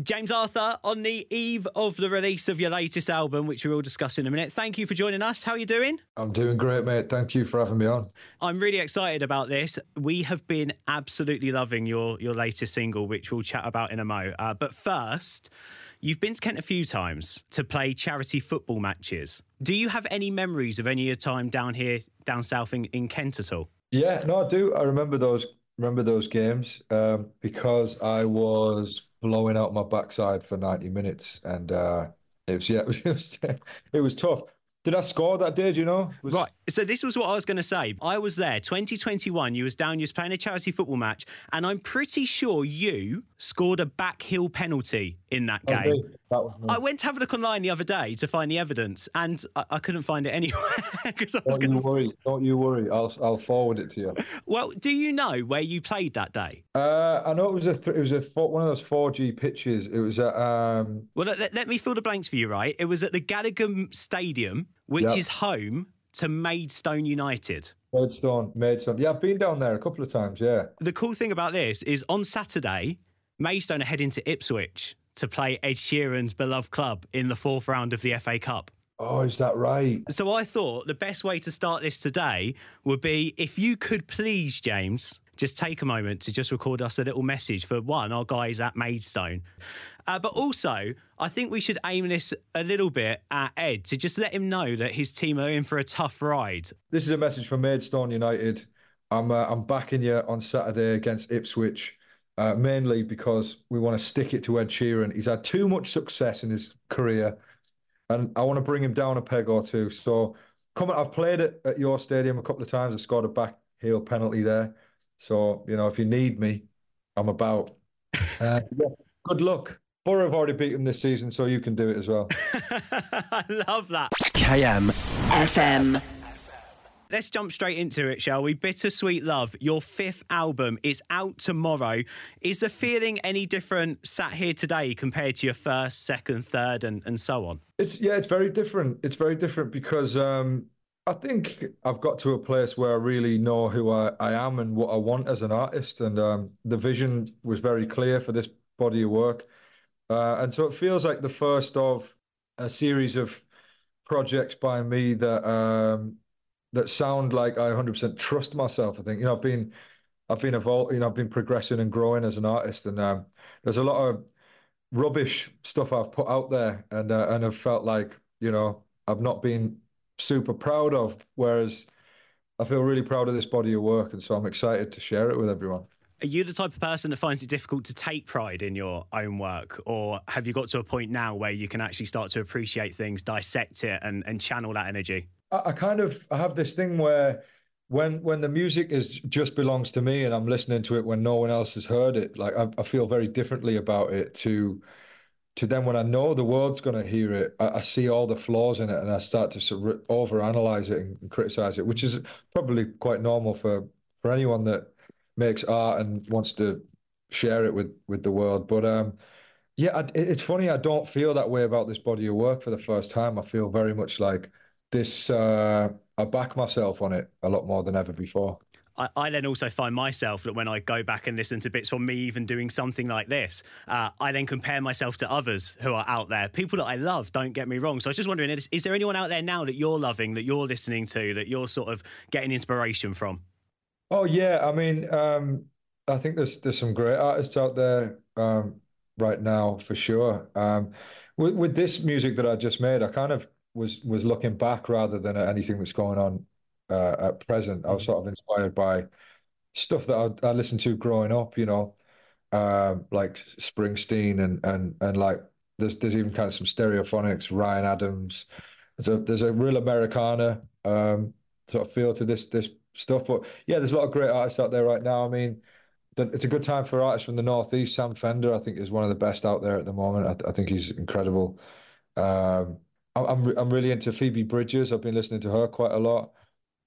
James Arthur, on the eve of the release of your latest album, which we will discuss in a minute, thank you for joining us. How are you doing? I'm doing great, mate. Thank you for having me on. I'm really excited about this. We have been absolutely loving your your latest single, which we'll chat about in a mo. Uh, but first, you've been to Kent a few times to play charity football matches. Do you have any memories of any of your time down here, down south in, in Kent at all? Yeah, no, I do. I remember those remember those games um, because I was blowing out my backside for 90 minutes and uh, it was yeah it was, it was, it was tough did I score that day? Do you know? Was... Right. So this was what I was going to say. I was there, 2021. You was down. You was playing a charity football match, and I'm pretty sure you scored a back heel penalty in that oh, game. I went to have a look online the other day to find the evidence, and I, I couldn't find it anywhere. I was Don't gonna... you worry. Don't you worry. I'll I'll forward it to you. Well, do you know where you played that day? Uh, I know it was a th- it was a four, one of those 4G pitches. It was at. Um... Well, let, let, me fill the blanks for you. Right. It was at the Gallagher Stadium which yep. is home to Maidstone United. Maidstone, Maidstone. Yeah, I've been down there a couple of times. Yeah. The cool thing about this is on Saturday, Maidstone are heading to Ipswich to play Ed Sheeran's beloved club in the fourth round of the FA Cup. Oh, is that right? So I thought the best way to start this today would be if you could please, James, just take a moment to just record us a little message for one, our guys at Maidstone. Uh, but also, I think we should aim this a little bit at Ed to just let him know that his team are in for a tough ride. This is a message from Maidstone United. I'm uh, I'm backing you on Saturday against Ipswich, uh, mainly because we want to stick it to Ed Sheeran. He's had too much success in his career, and I want to bring him down a peg or two. So, come on, I've played it at your stadium a couple of times. I scored a back heel penalty there. So, you know, if you need me, I'm about. Uh, yeah, good luck. Borough have already beaten this season, so you can do it as well. I love that. KM FM. Let's jump straight into it, shall we? Bittersweet Love, your fifth album, is out tomorrow. Is the feeling any different sat here today compared to your first, second, third, and, and so on? It's yeah, it's very different. It's very different because um, I think I've got to a place where I really know who I, I am and what I want as an artist. And um, the vision was very clear for this body of work. Uh, and so it feels like the first of a series of projects by me that um, that sound like I 100% trust myself. I think you know I've been I've been evolving, you know I've been progressing and growing as an artist, and um, there's a lot of rubbish stuff I've put out there, and uh, and I've felt like you know I've not been super proud of. Whereas I feel really proud of this body of work, and so I'm excited to share it with everyone. Are you the type of person that finds it difficult to take pride in your own work, or have you got to a point now where you can actually start to appreciate things, dissect it, and, and channel that energy? I, I kind of I have this thing where when when the music is just belongs to me and I'm listening to it when no one else has heard it, like I, I feel very differently about it to to then when I know the world's going to hear it, I, I, see all the flaws in it and I start to of overanalyze it and, and criticize it, which is probably quite normal for for anyone that makes art and wants to share it with with the world. But um, yeah, I, it's funny. I don't feel that way about this body of work for the first time. I feel very much like this. Uh, I back myself on it a lot more than ever before. I, I, then also find myself that when I go back and listen to bits from me even doing something like this, uh, I then compare myself to others who are out there, people that I love, don't get me wrong. So I was just wondering, is, is there anyone out there now that you're loving, that you're listening to, that you're sort of getting inspiration from? Oh, yeah. I mean, um, I think there's there's some great artists out there um, right now for sure. Um, with, with this music that I just made, I kind of was was looking back rather than at anything that's going on uh, at present. I was sort of inspired by stuff that I, I listened to growing up, you know, um, like Springsteen and and and like there's there's even kind of some stereophonics, Ryan Adams. There's a there's a real Americana um, sort of feel to this this stuff. But yeah, there's a lot of great artists out there right now. I mean, it's a good time for artists from the northeast. Sam Fender, I think, is one of the best out there at the moment. I, th- I think he's incredible. Um, I'm I'm really into Phoebe Bridgers. I've been listening to her quite a lot.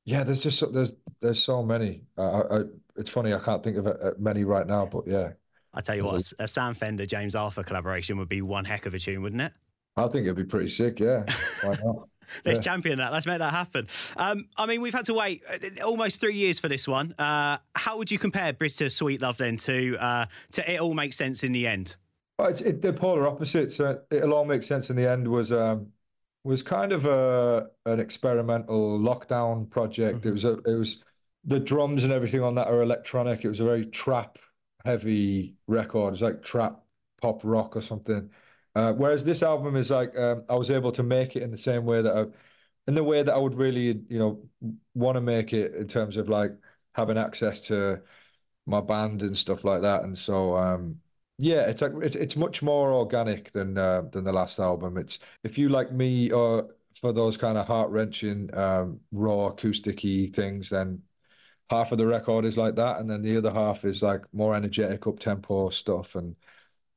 Yeah, there's just there's there's so many. Uh, I, it's funny I can't think of it, uh, many right now, but yeah. I tell you what, a Sam Fender James Arthur collaboration would be one heck of a tune, wouldn't it? I think it'd be pretty sick. Yeah, why not? Let's yeah. champion that. Let's make that happen. Um, I mean, we've had to wait uh, almost three years for this one. Uh, how would you compare Bittersweet Love then to uh, to It All Makes Sense in the End? Well, it's it, they're polar opposites. So it'll all make sense in the end. Was um was kind of a an experimental lockdown project. Mm-hmm. It was a it was the drums and everything on that are electronic. It was a very trap heavy record. It's like trap pop rock or something. Uh, whereas this album is like um, I was able to make it in the same way that I, in the way that I would really you know want to make it in terms of like having access to my band and stuff like that. And so um, yeah, it's like it's it's much more organic than uh, than the last album. It's if you like me or for those kind of heart wrenching um, raw acousticy things, then half of the record is like that, and then the other half is like more energetic, up tempo stuff and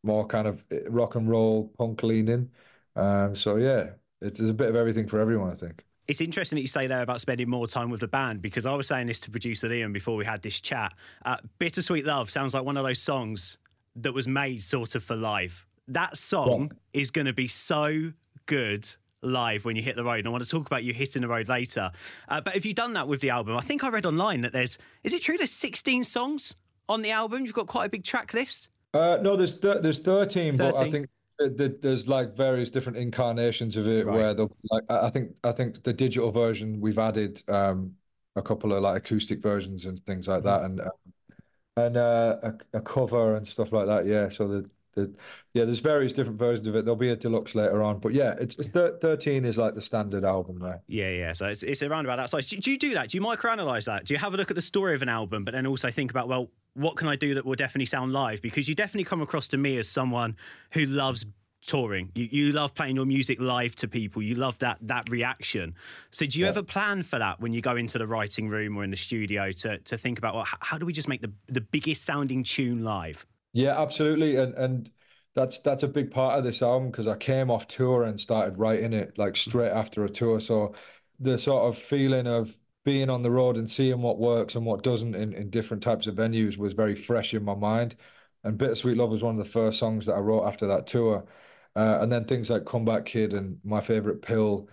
more kind of eh, rock and roll punk leaning. Um, so yeah, it's, it's a bit of everything for everyone, I think it's interesting that you say there about spending more time with the band because I was saying this to producer Liam before we had this chat. Uh, Bittersweet Love sounds like one of those songs that was made sort of for live. That song yeah. is going to be so good live when you hit the road. And I want to talk about you hitting the road later. Uh, but have you done that with the album? I think I read online that there's, is it true there's 16 songs on the album? You've got quite a big track list? Uh, no, there's th- there's 13, 13, but I think there's like various different incarnations of it right. where the like I think I think the digital version we've added um, a couple of like acoustic versions and things like mm-hmm. that and um, and uh, a, a, cover and stuff like that. Yeah, so the, the yeah, there's various different versions of it. There'll be a deluxe later on, but yeah, it's, it's thirteen is like the standard album there. Yeah, yeah. So it's it's around about that size. Do, do you do that? Do you microanalyze that? Do you have a look at the story of an album, but then also think about well, what can I do that will definitely sound live? Because you definitely come across to me as someone who loves touring. You, you love playing your music live to people. You love that that reaction. So do you yeah. ever plan for that when you go into the writing room or in the studio to to think about well, how do we just make the the biggest sounding tune live? Yeah, absolutely. And and that's that's a big part of this album because I came off tour and started writing it like mm. straight after a tour. So the sort of feeling of being on the road and seeing what works and what doesn't in, in different types of venues was very fresh in my mind. And Bittersweet Love was one of the first songs that I wrote after that tour. Uh, and then things like Comeback Kid and My Favorite Pill,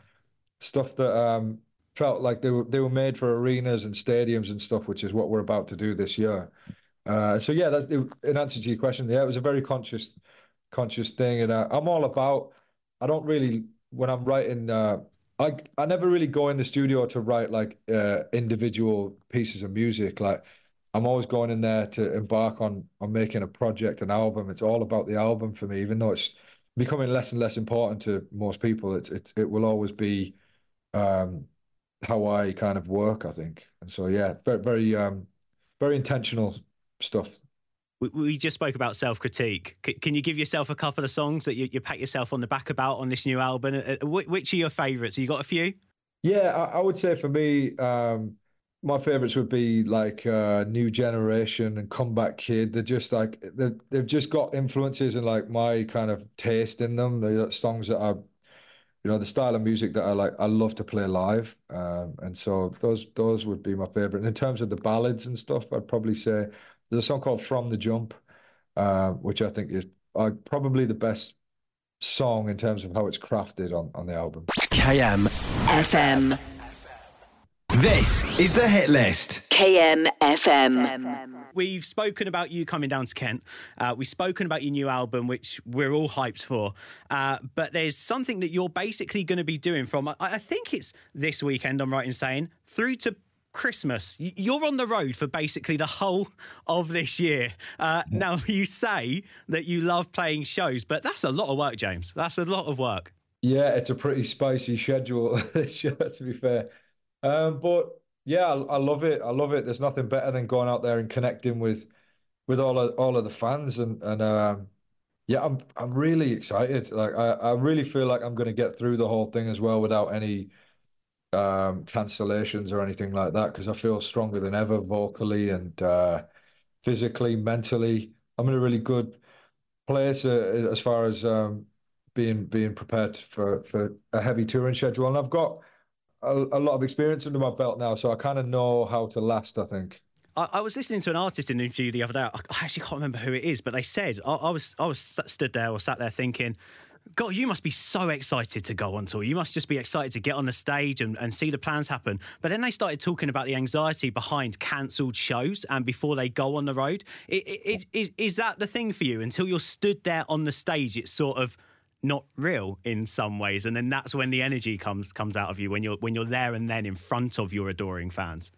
stuff that um, felt like they were they were made for arenas and stadiums and stuff, which is what we're about to do this year. Uh, so yeah, that's in answer to your question. Yeah, it was a very conscious conscious thing, and uh, I'm all about. I don't really when I'm writing. Uh, I I never really go in the studio to write like uh, individual pieces of music. Like I'm always going in there to embark on on making a project, an album. It's all about the album for me, even though it's becoming less and less important to most people. It it it will always be um, how I kind of work, I think. And so yeah, very very um, very intentional stuff. We, we just spoke about self critique. C- can you give yourself a couple of songs that you, you pat yourself on the back about on this new album? Uh, uh which are your favourites? You got a few? Yeah, I, I would say for me, um, my favorites would be like uh, New Generation and Comeback Kid. They're just like they've, they've just got influences and like my kind of taste in them. They're songs that are, you know, the style of music that I like. I love to play live, um, and so those those would be my favorite. And in terms of the ballads and stuff, I'd probably say there's a song called From the Jump, uh, which I think is uh, probably the best song in terms of how it's crafted on on the album. KM FM. This is the hit list. KMFM. We've spoken about you coming down to Kent. Uh, we've spoken about your new album, which we're all hyped for. Uh, but there's something that you're basically going to be doing from, I, I think it's this weekend, I'm right in saying, through to Christmas. You're on the road for basically the whole of this year. Uh, now, you say that you love playing shows, but that's a lot of work, James. That's a lot of work. Yeah, it's a pretty spicy schedule this year, to be fair. Um, but yeah, I, I, love it. I love it. There's nothing better than going out there and connecting with with all of all of the fans and and um, yeah, I'm I'm really excited. Like I, I really feel like I'm going to get through the whole thing as well without any um, cancellations or anything like that because I feel stronger than ever vocally and uh, physically, mentally. I'm in a really good place uh, as far as um, being being prepared for for a heavy touring schedule, and I've got a, lot of experience under my belt now, so I kind of know how to last. I think. I, was listening to an artist in an interview the other day. I, actually can't remember who it is, but they said I, I was I was stood there or sat there thinking, God, you must be so excited to go on tour. You must just be excited to get on the stage and, and see the plans happen. But then they started talking about the anxiety behind cancelled shows and before they go on the road. Is that the thing for you? Until you're stood there on the stage, it's sort of not real in some ways, and then that's when the energy comes comes out of you when you're when you're there and then in front of your adoring fans.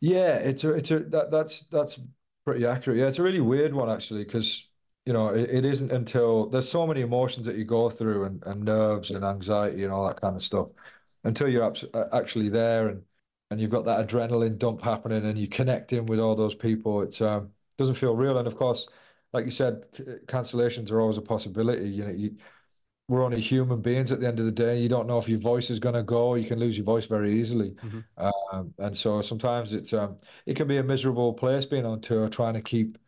Yeah, it's a, it's a that, that's that's pretty accurate. Yeah, it's a really weird one actually because you know, it, it isn't until there's so many emotions that you go through and, and nerves and anxiety and all that kind of stuff until you're actually there and and you've got that adrenaline dump happening and you connect in with all those people. It um, doesn't feel real. And of course, like you said, cancellations are always a possibility. You know, you, we're only human beings at the end of the day. You don't know if your voice is going to go. You can lose your voice very easily, mm-hmm. um, and so sometimes it's um, it can be a miserable place being on tour, trying to keep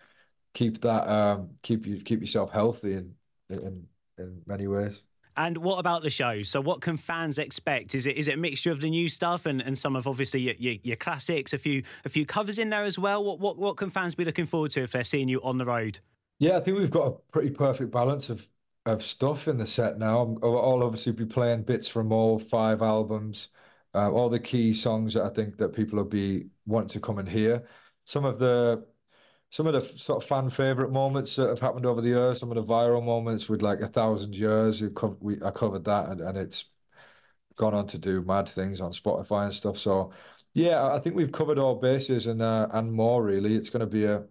keep that um, keep you keep yourself healthy in in in many ways. And what about the show? So, what can fans expect? Is it is it a mixture of the new stuff and, and some of obviously your, your, your, classics, a few a few covers in there as well? What what what can fans be looking forward to if they're seeing you on the road? Yeah, I think we've got a pretty perfect balance of of stuff in the set now. I'll obviously be playing bits from all five albums, uh, all the key songs that I think that people will be wanting to come and hear. Some of the some of the sort of fan favorite moments that have happened over the years, some of the viral moments with like a thousand years. We I covered that, and, and it's gone on to do mad things on Spotify and stuff. So yeah, I think we've covered all bases and uh, and more. Really, it's going to be a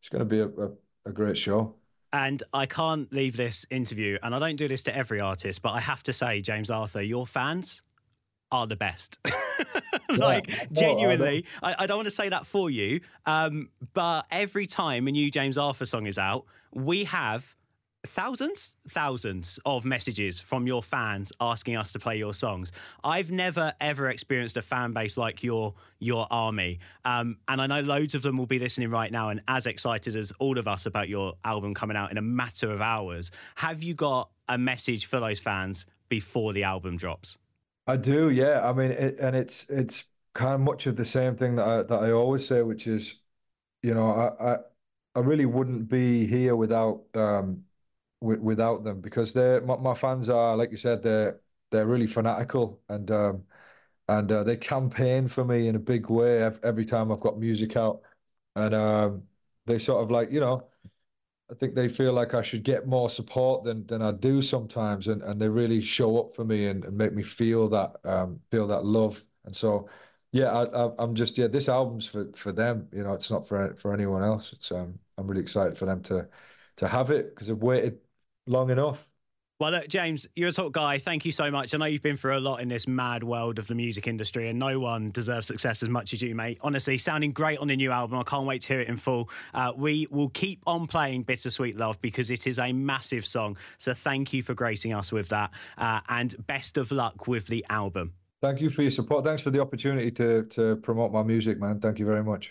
it's to be a, a, a great show. And I can't leave this interview, and I don't do this to every artist, but I have to say, James Arthur, your fans are the best. like yeah. genuinely, I, I, don't want to say that for you, um, but every time a new James Arthur song is out, we have thousands, thousands of messages from your fans asking us to play your songs. I've never ever experienced a fan base like your your army, um, and I know loads of them will be listening right now and as excited as all of us about your album coming out in a matter of hours. Have you got a message for those fans before the album drops? I do, yeah. I mean, it, and it's it's kind of much of the same thing that I that I always say, which is, you know, I I, I really wouldn't be here without um w- without them because they're my, my fans are like you said they're they're really fanatical and um and uh, they campaign for me in a big way every time I've got music out and um they sort of like you know I think they feel like I should get more support than than I do sometimes, and, and they really show up for me and, and make me feel that um, feel that love. And so, yeah, I, am just yeah, this album's for for them. You know, it's not for for anyone else. It's um, I'm really excited for them to to have it because I've waited long enough. Well, look, James, you're a top guy. Thank you so much. I know you've been through a lot in this mad world of the music industry, and no one deserves success as much as you, mate. Honestly, sounding great on the new album. I can't wait to hear it in full. Uh, we will keep on playing Bittersweet Love because it is a massive song. So thank you for gracing us with that, uh, and best of luck with the album. Thank you for your support. Thanks for the opportunity to to promote my music, man. Thank you very much.